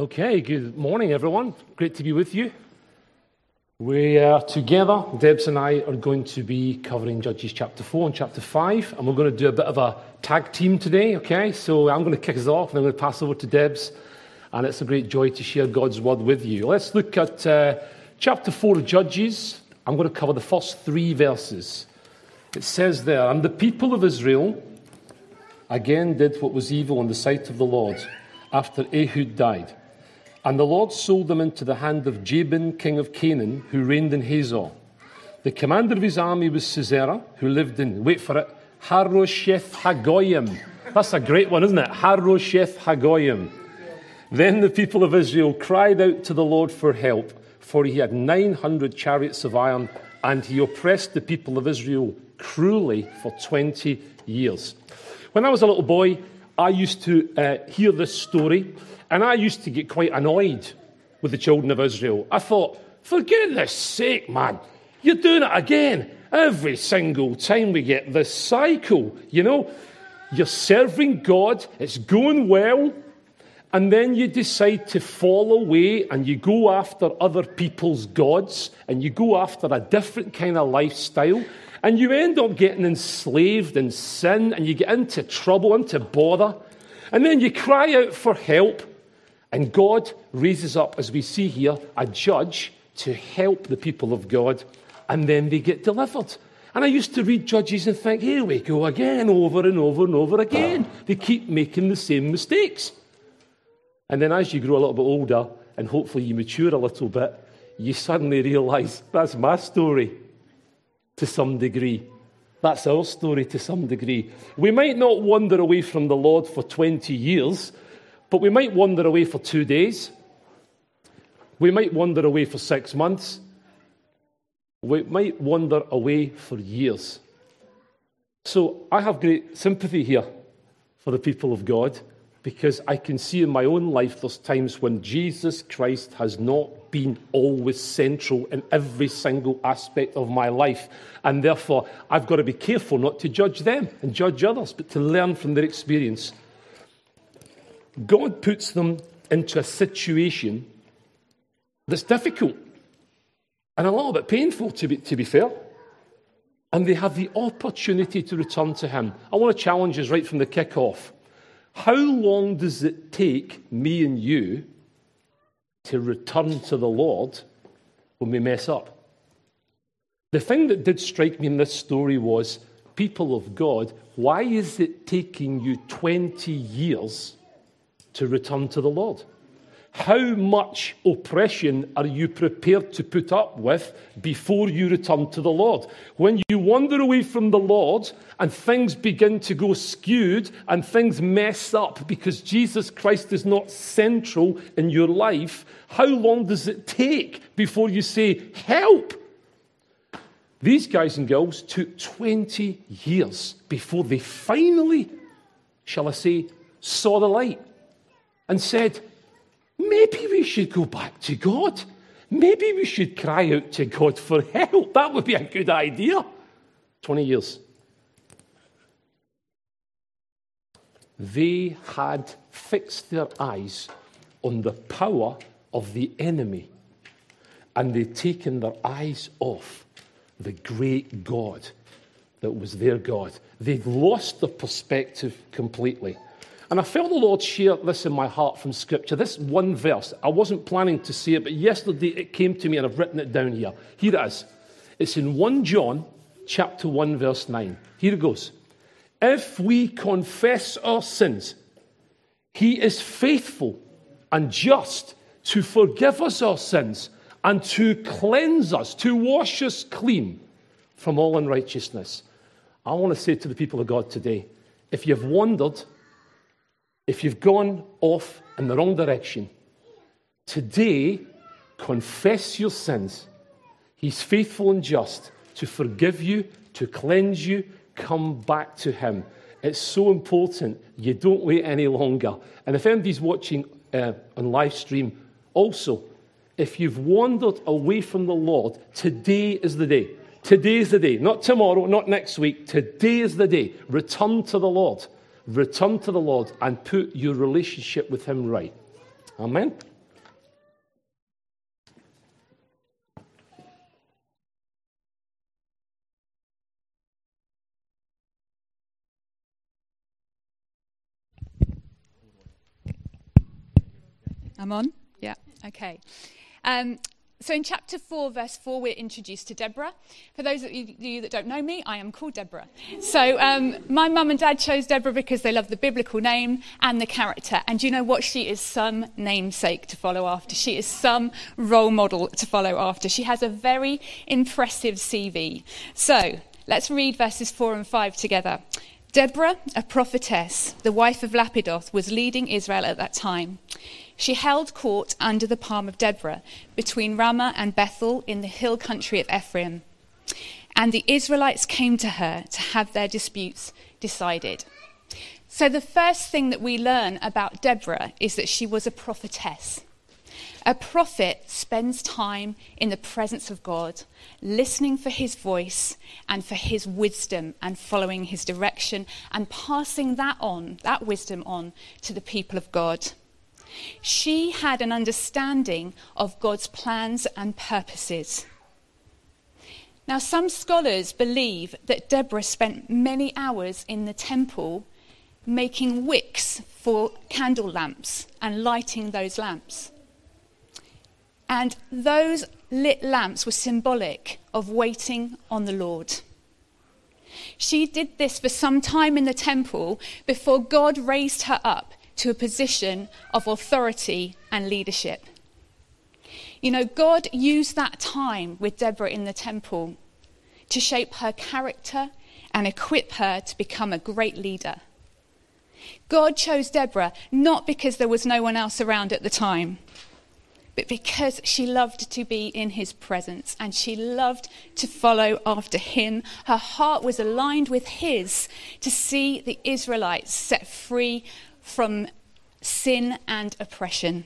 Okay, good morning, everyone. Great to be with you. We are together, Debs and I are going to be covering Judges chapter 4 and chapter 5, and we're going to do a bit of a tag team today, okay? So I'm going to kick us off, and I'm going to pass over to Debs, and it's a great joy to share God's word with you. Let's look at uh, chapter 4 of Judges. I'm going to cover the first three verses. It says there, And the people of Israel again did what was evil in the sight of the Lord after Ehud died. And the Lord sold them into the hand of Jabin, king of Canaan, who reigned in Hazor. The commander of his army was Sisera, who lived in, wait for it, Harosheth Hagoyim. That's a great one, isn't it? Harosheth Hagoyim. Then the people of Israel cried out to the Lord for help, for he had 900 chariots of iron, and he oppressed the people of Israel cruelly for 20 years. When I was a little boy, I used to uh, hear this story and I used to get quite annoyed with the children of Israel. I thought, for goodness sake, man, you're doing it again. Every single time we get this cycle, you know, you're serving God, it's going well, and then you decide to fall away and you go after other people's gods and you go after a different kind of lifestyle and you end up getting enslaved in sin and you get into trouble, into bother, and then you cry out for help and God raises up, as we see here, a judge to help the people of God, and then they get delivered. And I used to read Judges and think, here we go again, over and over and over again. They keep making the same mistakes. And then as you grow a little bit older, and hopefully you mature a little bit, you suddenly realize that's my story to some degree. That's our story to some degree. We might not wander away from the Lord for 20 years, but we might wander away for two days. We might wander away for six months. We might wander away for years. So I have great sympathy here for the people of God because I can see in my own life there's times when Jesus Christ has not been always central in every single aspect of my life. And therefore, I've got to be careful not to judge them and judge others, but to learn from their experience. God puts them into a situation that's difficult and a little bit painful, to be, to be fair. And they have the opportunity to return to Him. I want to challenge us right from the kick-off. How long does it take me and you to return to the Lord when we mess up? The thing that did strike me in this story was people of God, why is it taking you 20 years to return to the Lord? How much oppression are you prepared to put up with before you return to the Lord? When you wander away from the Lord and things begin to go skewed and things mess up because Jesus Christ is not central in your life, how long does it take before you say, Help? These guys and girls took 20 years before they finally, shall I say, saw the light and said, maybe we should go back to God. Maybe we should cry out to God for help. That would be a good idea. 20 years. They had fixed their eyes on the power of the enemy and they'd taken their eyes off the great God that was their God. They'd lost their perspective completely. And I felt the Lord share this in my heart from Scripture. This one verse, I wasn't planning to say it, but yesterday it came to me and I've written it down here. Here it is. It's in 1 John chapter 1, verse 9. Here it goes. If we confess our sins, he is faithful and just to forgive us our sins and to cleanse us, to wash us clean from all unrighteousness. I want to say to the people of God today if you've wandered, if you've gone off in the wrong direction, today confess your sins. He's faithful and just to forgive you, to cleanse you, come back to Him. It's so important you don't wait any longer. And if anybody's watching uh, on live stream, also, if you've wandered away from the Lord, today is the day. Today is the day. Not tomorrow, not next week. Today is the day. Return to the Lord Return to the Lord and put your relationship with Him right. Amen. I'm on? Yeah, okay. Um, so in chapter 4, verse 4, we're introduced to Deborah. For those of you that don't know me, I am called Deborah. So um, my mum and dad chose Deborah because they love the biblical name and the character. And you know what? She is some namesake to follow after. She is some role model to follow after. She has a very impressive CV. So let's read verses 4 and 5 together. Deborah, a prophetess, the wife of Lapidoth, was leading Israel at that time. She held court under the palm of Deborah between Ramah and Bethel in the hill country of Ephraim. And the Israelites came to her to have their disputes decided. So, the first thing that we learn about Deborah is that she was a prophetess. A prophet spends time in the presence of God, listening for his voice and for his wisdom and following his direction and passing that on, that wisdom on, to the people of God. She had an understanding of God's plans and purposes. Now, some scholars believe that Deborah spent many hours in the temple making wicks for candle lamps and lighting those lamps. And those lit lamps were symbolic of waiting on the Lord. She did this for some time in the temple before God raised her up to a position of authority and leadership. You know, God used that time with Deborah in the temple to shape her character and equip her to become a great leader. God chose Deborah not because there was no one else around at the time, but because she loved to be in his presence and she loved to follow after him. Her heart was aligned with his to see the Israelites set free from sin and oppression.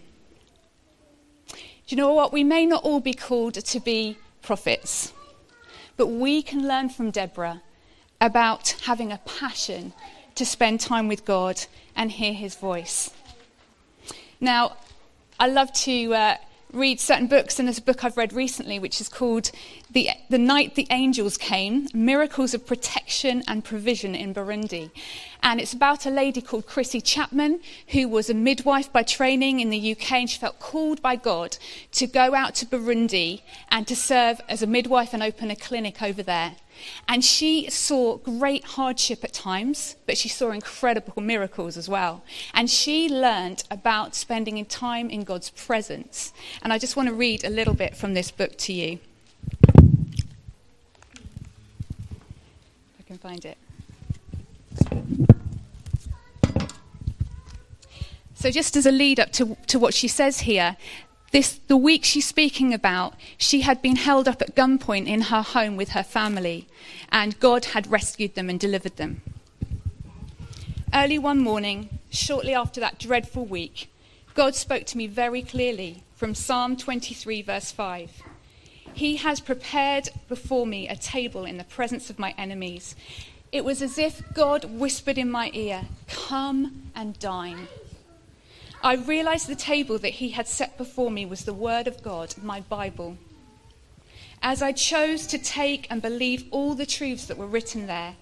Do you know what? We may not all be called to be prophets, but we can learn from Deborah about having a passion to spend time with God and hear his voice. Now, I love to uh, read certain books, and there's a book I've read recently which is called the, the Night the Angels Came Miracles of Protection and Provision in Burundi. And it's about a lady called Chrissy Chapman, who was a midwife by training in the UK, and she felt called by God to go out to Burundi and to serve as a midwife and open a clinic over there. And she saw great hardship at times, but she saw incredible miracles as well. And she learned about spending time in God's presence. And I just want to read a little bit from this book to you. If I can find it. So, just as a lead up to, to what she says here, this, the week she's speaking about, she had been held up at gunpoint in her home with her family, and God had rescued them and delivered them. Early one morning, shortly after that dreadful week, God spoke to me very clearly from Psalm 23, verse 5. He has prepared before me a table in the presence of my enemies. It was as if God whispered in my ear, Come and dine. I realized the table that he had set before me was the Word of God, my Bible. As I chose to take and believe all the truths that were written there,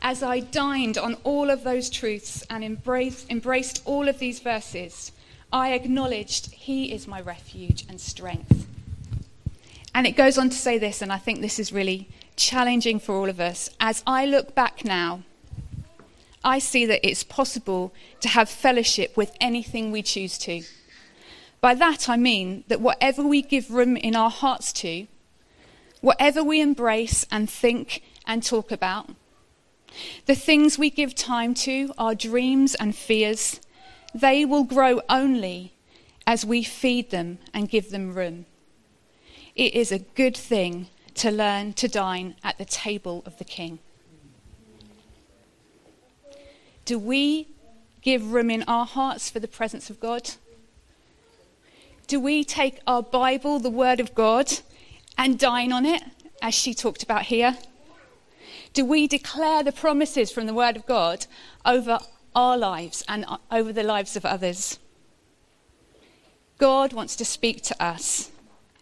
as I dined on all of those truths and embraced, embraced all of these verses, I acknowledged He is my refuge and strength. And it goes on to say this, and I think this is really challenging for all of us. As I look back now, I see that it's possible to have fellowship with anything we choose to. By that I mean that whatever we give room in our hearts to, whatever we embrace and think and talk about, the things we give time to, our dreams and fears, they will grow only as we feed them and give them room. It is a good thing to learn to dine at the table of the King. Do we give room in our hearts for the presence of God? Do we take our Bible, the Word of God, and dine on it, as she talked about here? Do we declare the promises from the Word of God over our lives and uh, over the lives of others? God wants to speak to us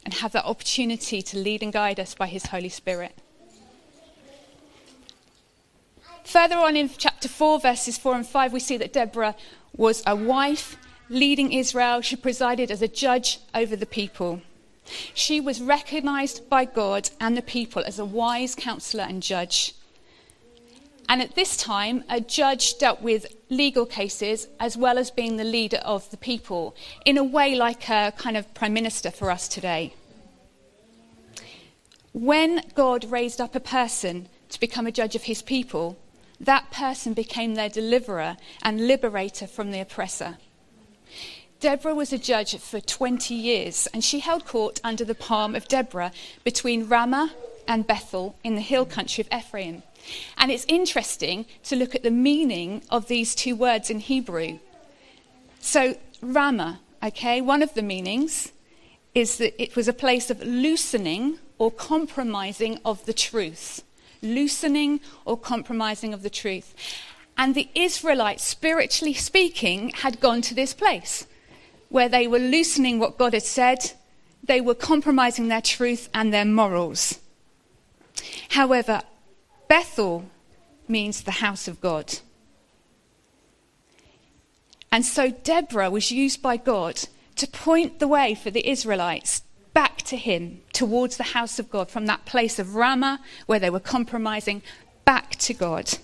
and have that opportunity to lead and guide us by His Holy Spirit. Further on in chapter 4, verses 4 and 5, we see that Deborah was a wife leading Israel. She presided as a judge over the people. She was recognized by God and the people as a wise counselor and judge. And at this time, a judge dealt with legal cases as well as being the leader of the people, in a way like a kind of prime minister for us today. When God raised up a person to become a judge of his people, that person became their deliverer and liberator from the oppressor. Deborah was a judge for 20 years, and she held court under the palm of Deborah between Ramah and Bethel in the hill country of Ephraim. And it's interesting to look at the meaning of these two words in Hebrew. So, Ramah, okay, one of the meanings is that it was a place of loosening or compromising of the truth. Loosening or compromising of the truth. And the Israelites, spiritually speaking, had gone to this place where they were loosening what God had said, they were compromising their truth and their morals. However, Bethel means the house of God. And so Deborah was used by God to point the way for the Israelites back to him, towards the house of God, from that place of Ramah where they were compromising, back to God.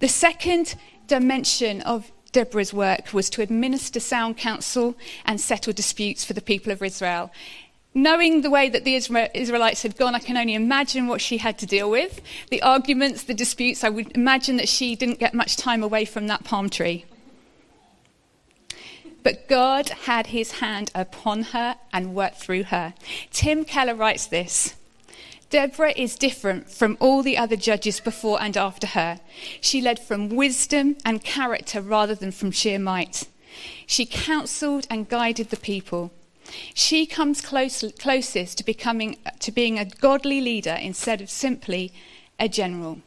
The second dimension of Deborah's work was to administer sound counsel and settle disputes for the people of Israel. Knowing the way that the Israelites had gone, I can only imagine what she had to deal with. The arguments, the disputes, I would imagine that she didn't get much time away from that palm tree. But God had his hand upon her and worked through her. Tim Keller writes this Deborah is different from all the other judges before and after her. She led from wisdom and character rather than from sheer might. She counseled and guided the people. She comes close, closest to becoming to being a godly leader instead of simply a general.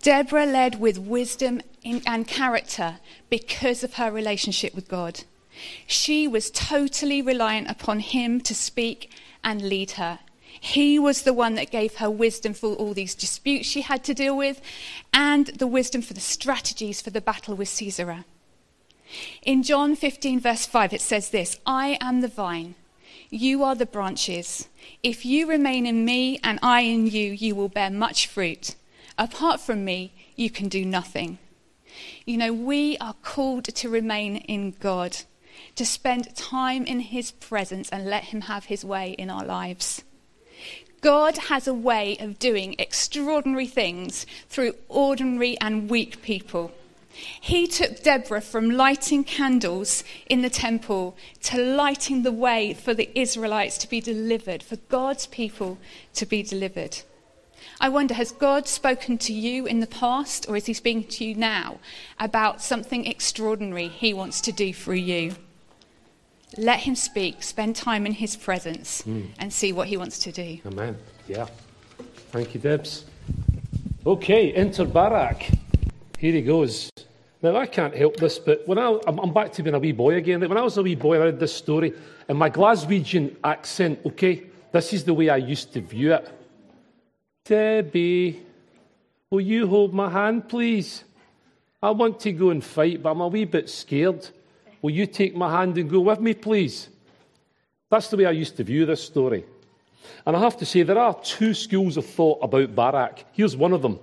Deborah led with wisdom and character because of her relationship with God. She was totally reliant upon him to speak and lead her. He was the one that gave her wisdom for all these disputes she had to deal with and the wisdom for the strategies for the battle with Sisera. In John 15, verse 5, it says this I am the vine, you are the branches. If you remain in me and I in you, you will bear much fruit. Apart from me, you can do nothing. You know, we are called to remain in God, to spend time in His presence and let Him have His way in our lives. God has a way of doing extraordinary things through ordinary and weak people. He took Deborah from lighting candles in the temple to lighting the way for the Israelites to be delivered, for God's people to be delivered. I wonder, has God spoken to you in the past, or is He speaking to you now about something extraordinary He wants to do through you? Let him speak, spend time in his presence, mm. and see what he wants to do. Amen. Yeah. Thank you, Debs. Okay, enter Barak. Here he goes. Now, I can't help this, but when I, I'm back to being a wee boy again. When I was a wee boy, I read this story, and my Glaswegian accent, okay, this is the way I used to view it. Debbie, will you hold my hand, please? I want to go and fight, but I'm a wee bit scared. Will you take my hand and go with me, please? That's the way I used to view this story. And I have to say, there are two schools of thought about Barak. Here's one of them.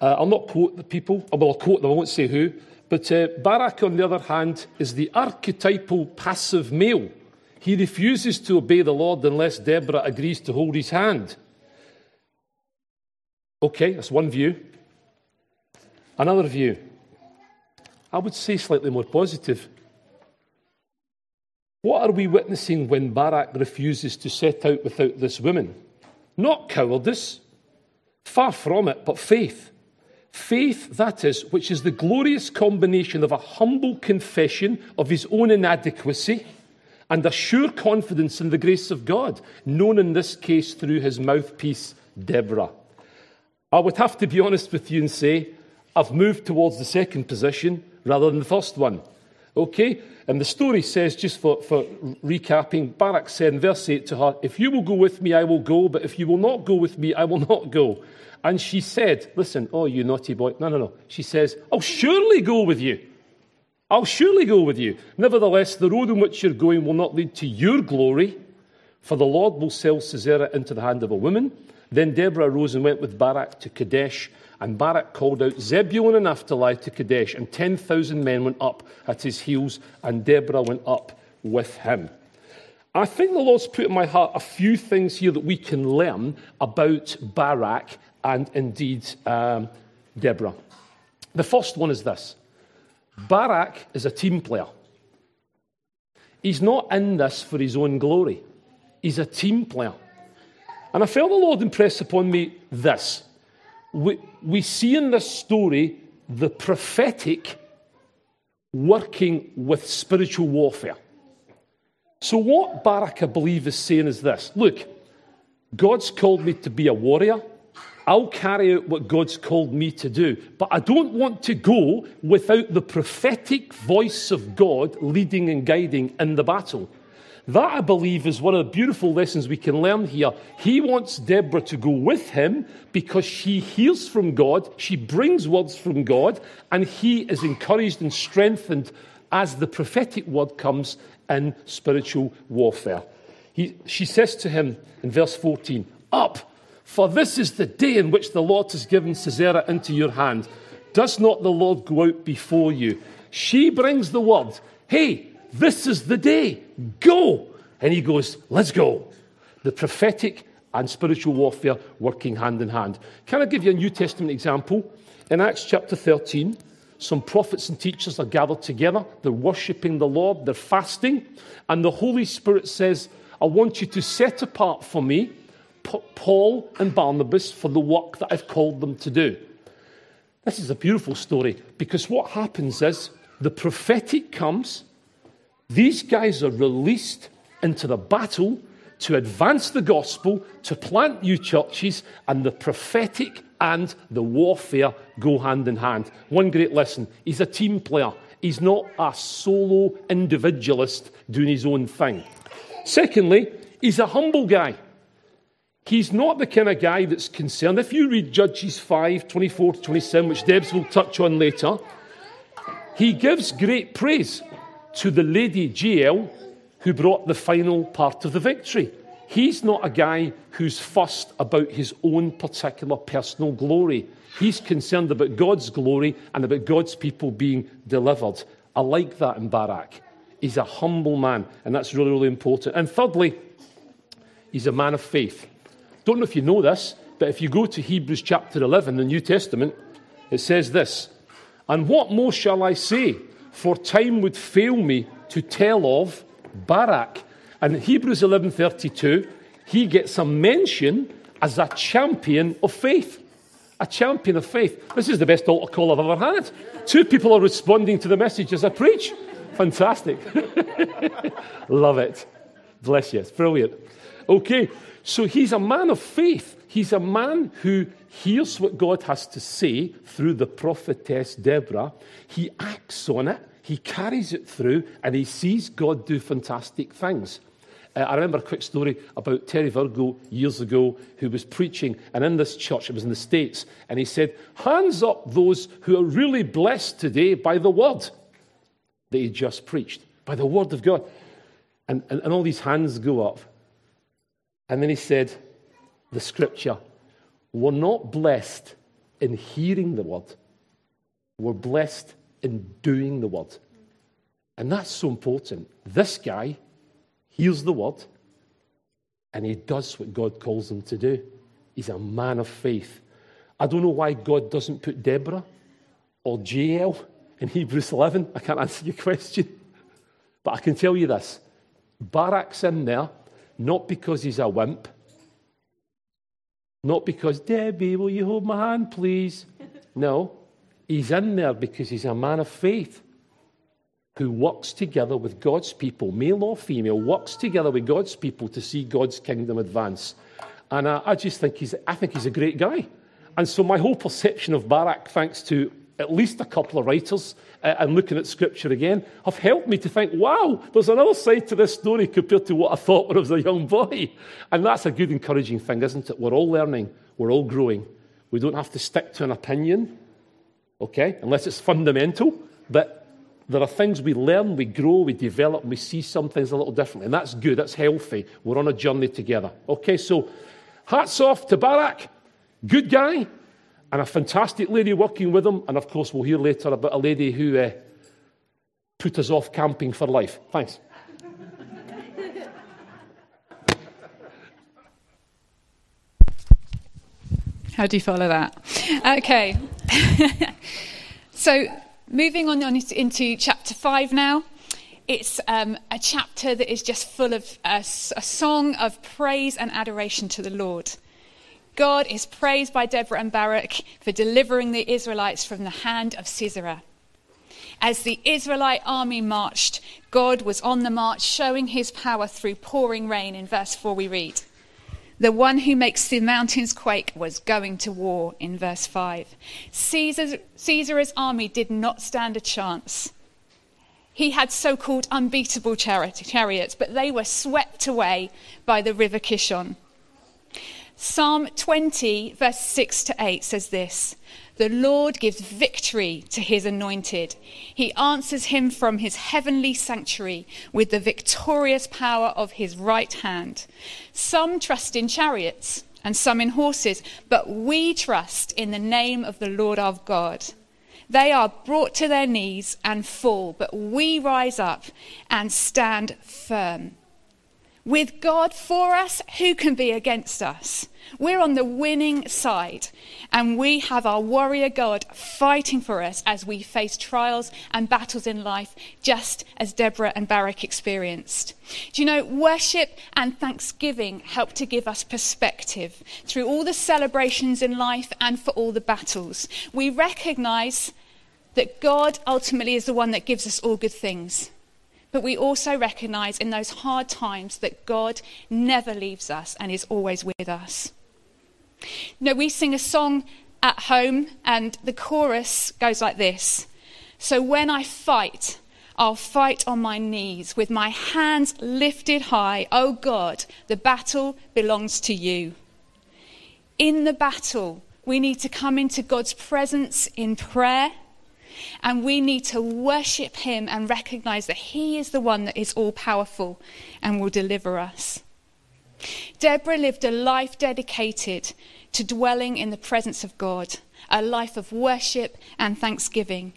Uh, I'll not quote the people, well, I'll quote them, I won't say who. But uh, Barak, on the other hand, is the archetypal passive male. He refuses to obey the Lord unless Deborah agrees to hold his hand. Okay, that's one view. Another view, I would say slightly more positive. What are we witnessing when Barak refuses to set out without this woman? Not cowardice, far from it, but faith. Faith, that is, which is the glorious combination of a humble confession of his own inadequacy and a sure confidence in the grace of God, known in this case through his mouthpiece, Deborah. I would have to be honest with you and say, I've moved towards the second position rather than the first one. Okay? And the story says, just for, for recapping, Barak said in verse 8 to her, If you will go with me, I will go, but if you will not go with me, I will not go. And she said, Listen, oh, you naughty boy. No, no, no. She says, I'll surely go with you. I'll surely go with you. Nevertheless, the road on which you're going will not lead to your glory, for the Lord will sell Sisera into the hand of a woman. Then Deborah arose and went with Barak to Kadesh, and Barak called out Zebulun and Naphtali to Kadesh, and 10,000 men went up at his heels, and Deborah went up with him. I think the Lord's put in my heart a few things here that we can learn about Barak and indeed um, Deborah. The first one is this Barak is a team player. He's not in this for his own glory, he's a team player. And I felt the Lord impress upon me this. We, we see in this story the prophetic working with spiritual warfare. So, what Barak, I believe, is saying is this Look, God's called me to be a warrior. I'll carry out what God's called me to do. But I don't want to go without the prophetic voice of God leading and guiding in the battle. That, I believe, is one of the beautiful lessons we can learn here. He wants Deborah to go with him because she hears from God, she brings words from God, and he is encouraged and strengthened as the prophetic word comes in spiritual warfare. He, she says to him in verse 14, Up! For this is the day in which the Lord has given Sisera into your hand. Does not the Lord go out before you? She brings the word, Hey, this is the day. Go. And he goes, Let's go. The prophetic and spiritual warfare working hand in hand. Can I give you a New Testament example? In Acts chapter 13, some prophets and teachers are gathered together. They're worshipping the Lord, they're fasting, and the Holy Spirit says, I want you to set apart for me Paul and Barnabas for the work that I've called them to do. This is a beautiful story because what happens is the prophetic comes, these guys are released into the battle to advance the gospel, to plant new churches, and the prophetic and the warfare go hand in hand. One great lesson he's a team player, he's not a solo individualist doing his own thing. Secondly, he's a humble guy. He's not the kind of guy that's concerned. If you read Judges 5 24 to 27, which Debs will touch on later, he gives great praise to the lady Jael who brought the final part of the victory. He's not a guy who's fussed about his own particular personal glory. He's concerned about God's glory and about God's people being delivered. I like that in Barak. He's a humble man, and that's really, really important. And thirdly, he's a man of faith. Don't know if you know this, but if you go to Hebrews chapter 11, the New Testament, it says this And what more shall I say? For time would fail me to tell of Barak. And Hebrews 11:32, he gets a mention as a champion of faith. A champion of faith. This is the best altar call I've ever had. Two people are responding to the message as I preach. Fantastic. Love it. Bless you. It's brilliant. Okay, so he's a man of faith. He's a man who hears what God has to say through the prophetess Deborah. He acts on it, he carries it through, and he sees God do fantastic things. Uh, I remember a quick story about Terry Virgo years ago who was preaching, and in this church, it was in the States, and he said, Hands up those who are really blessed today by the word that he just preached, by the word of God. And, and, and all these hands go up. And then he said, the scripture, we're not blessed in hearing the word, we're blessed in doing the word. And that's so important. This guy hears the word and he does what God calls him to do. He's a man of faith. I don't know why God doesn't put Deborah or Jael in Hebrews 11. I can't answer your question. But I can tell you this Barak's in there not because he's a wimp, not because, Debbie, will you hold my hand, please? No, he's in there because he's a man of faith who works together with God's people, male or female, works together with God's people to see God's kingdom advance. And I, I just think he's, I think he's a great guy. And so my whole perception of Barak, thanks to at least a couple of writers uh, and looking at scripture again have helped me to think, wow, there's another side to this story compared to what I thought when I was a young boy. And that's a good, encouraging thing, isn't it? We're all learning, we're all growing. We don't have to stick to an opinion, okay, unless it's fundamental, but there are things we learn, we grow, we develop, we see some things a little differently. And that's good, that's healthy. We're on a journey together. Okay, so hats off to Barak, good guy, and a fantastic lady working with him. And of course, we'll hear later about a lady who uh, put us off camping for life. Thanks. How do you follow that? Okay. so, moving on into chapter 5 now. It's um, a chapter that is just full of a, a song of praise and adoration to the Lord. God is praised by Deborah and Barak for delivering the Israelites from the hand of Sisera. As the Israelite army marched, God was on the march, showing his power through pouring rain. In verse 4, we read. The one who makes the mountains quake was going to war, in verse 5. Sisera's, Sisera's army did not stand a chance. He had so called unbeatable chariots, but they were swept away by the river Kishon. Psalm 20, verse 6 to 8 says this The Lord gives victory to his anointed. He answers him from his heavenly sanctuary with the victorious power of his right hand. Some trust in chariots and some in horses, but we trust in the name of the Lord our God. They are brought to their knees and fall, but we rise up and stand firm. With God for us, who can be against us? We're on the winning side, and we have our warrior God fighting for us as we face trials and battles in life, just as Deborah and Barak experienced. Do you know, worship and thanksgiving help to give us perspective through all the celebrations in life and for all the battles. We recognize that God ultimately is the one that gives us all good things. But we also recognize in those hard times that God never leaves us and is always with us. No, we sing a song at home, and the chorus goes like this So when I fight, I'll fight on my knees with my hands lifted high. Oh God, the battle belongs to you. In the battle, we need to come into God's presence in prayer and we need to worship him and recognize that he is the one that is all powerful and will deliver us. Deborah lived a life dedicated to dwelling in the presence of God, a life of worship and thanksgiving.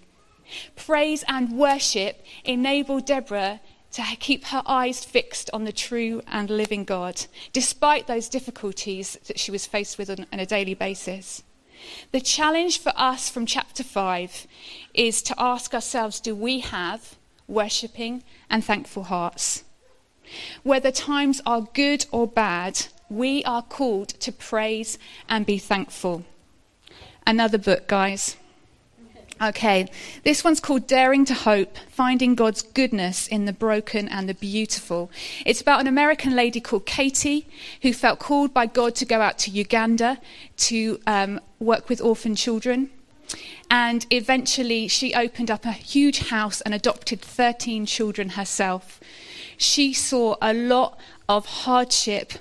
Praise and worship enabled Deborah to keep her eyes fixed on the true and living God, despite those difficulties that she was faced with on, on a daily basis. The challenge for us from chapter 5 is to ask ourselves do we have worshipping and thankful hearts? Whether times are good or bad, we are called to praise and be thankful. Another book, guys. Okay, this one's called Daring to Hope Finding God's Goodness in the Broken and the Beautiful. It's about an American lady called Katie who felt called by God to go out to Uganda to um, work with orphan children. And eventually, she opened up a huge house and adopted 13 children herself. She saw a lot of hardship,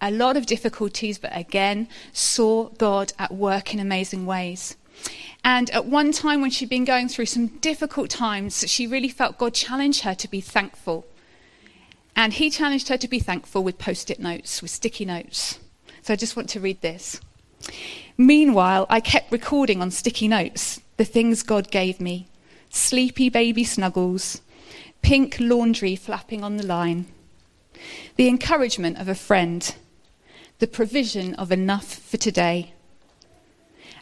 a lot of difficulties, but again, saw God at work in amazing ways. And at one time, when she'd been going through some difficult times, she really felt God challenge her to be thankful. And He challenged her to be thankful with post it notes, with sticky notes. So I just want to read this. Meanwhile, I kept recording on sticky notes the things God gave me sleepy baby snuggles, pink laundry flapping on the line, the encouragement of a friend, the provision of enough for today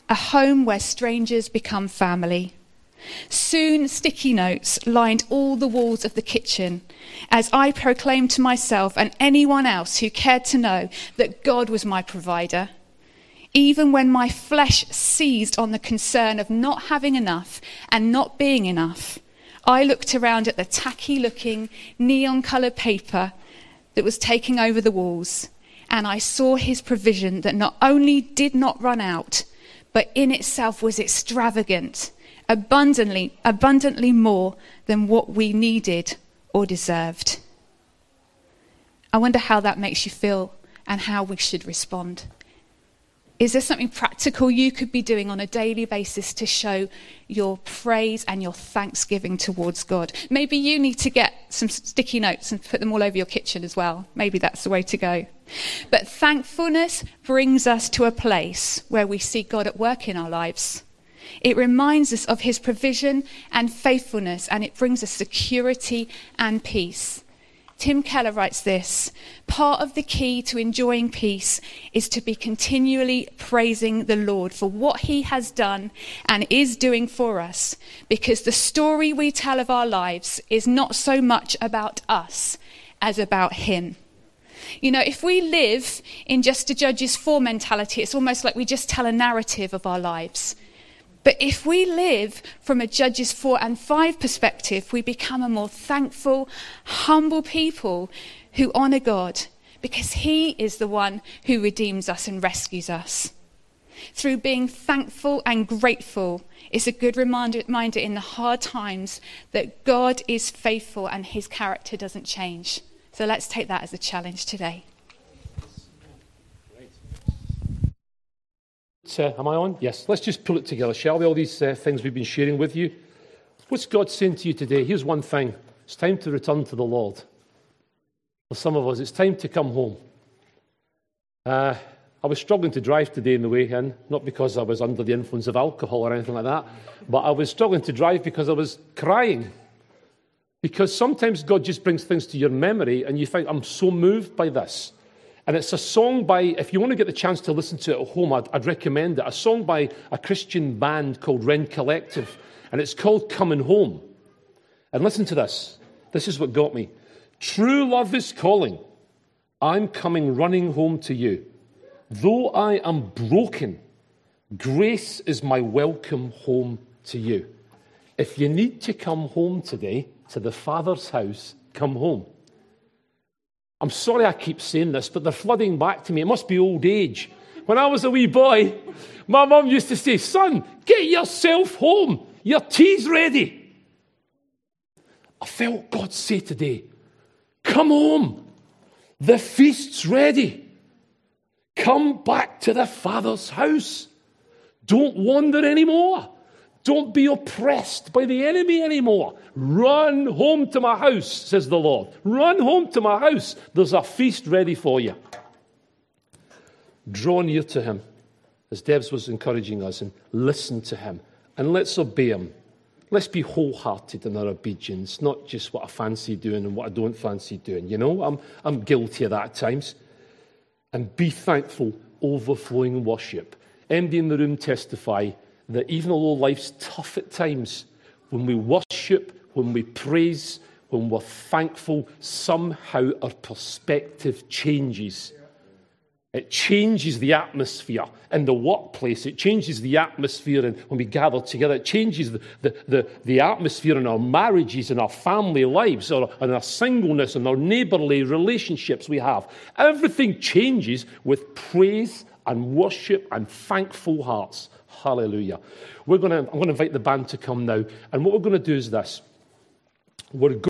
a home where strangers become family. Soon, sticky notes lined all the walls of the kitchen as I proclaimed to myself and anyone else who cared to know that God was my provider. Even when my flesh seized on the concern of not having enough and not being enough, I looked around at the tacky looking neon coloured paper that was taking over the walls, and I saw his provision that not only did not run out, but in itself was extravagant, abundantly, abundantly more than what we needed or deserved. I wonder how that makes you feel and how we should respond. Is there something practical you could be doing on a daily basis to show your praise and your thanksgiving towards God? Maybe you need to get some sticky notes and put them all over your kitchen as well. Maybe that's the way to go. But thankfulness brings us to a place where we see God at work in our lives. It reminds us of his provision and faithfulness, and it brings us security and peace. Tim Keller writes this Part of the key to enjoying peace is to be continually praising the Lord for what he has done and is doing for us, because the story we tell of our lives is not so much about us as about him. You know, if we live in just a Judges 4 mentality, it's almost like we just tell a narrative of our lives. But if we live from a Judges 4 and 5 perspective, we become a more thankful, humble people who honour God because He is the one who redeems us and rescues us. Through being thankful and grateful is a good reminder, reminder in the hard times that God is faithful and His character doesn't change. So let's take that as a challenge today. Uh, am I on? Yes. Let's just pull it together, shall we? All these uh, things we've been sharing with you. What's God saying to you today? Here's one thing it's time to return to the Lord. For some of us, it's time to come home. Uh, I was struggling to drive today in the way in, not because I was under the influence of alcohol or anything like that, but I was struggling to drive because I was crying. Because sometimes God just brings things to your memory and you think, I'm so moved by this. And it's a song by, if you want to get the chance to listen to it at home, I'd, I'd recommend it. A song by a Christian band called Rend Collective. And it's called Coming Home. And listen to this. This is what got me. True love is calling. I'm coming running home to you. Though I am broken, grace is my welcome home to you. If you need to come home today to the Father's house, come home. I'm sorry I keep saying this, but they're flooding back to me. It must be old age. When I was a wee boy, my mum used to say, Son, get yourself home. Your tea's ready. I felt God say today, Come home. The feast's ready. Come back to the Father's house. Don't wander anymore. Don't be oppressed by the enemy anymore. Run home to my house, says the Lord. Run home to my house. There's a feast ready for you. Draw near to him, as Debs was encouraging us, and listen to him. And let's obey him. Let's be wholehearted in our obedience, not just what I fancy doing and what I don't fancy doing. You know, I'm, I'm guilty of that at times. And be thankful, overflowing worship. In the room testify that even though life's tough at times, when we worship, when we praise, when we're thankful, somehow our perspective changes. It changes the atmosphere in the workplace. It changes the atmosphere and when we gather together. It changes the, the, the, the atmosphere in our marriages and our family lives or in our singleness and our neighbourly relationships we have. Everything changes with praise and worship and thankful hearts. Hallelujah. We're to, I'm going to invite the band to come now. And what we're going to do is this. We're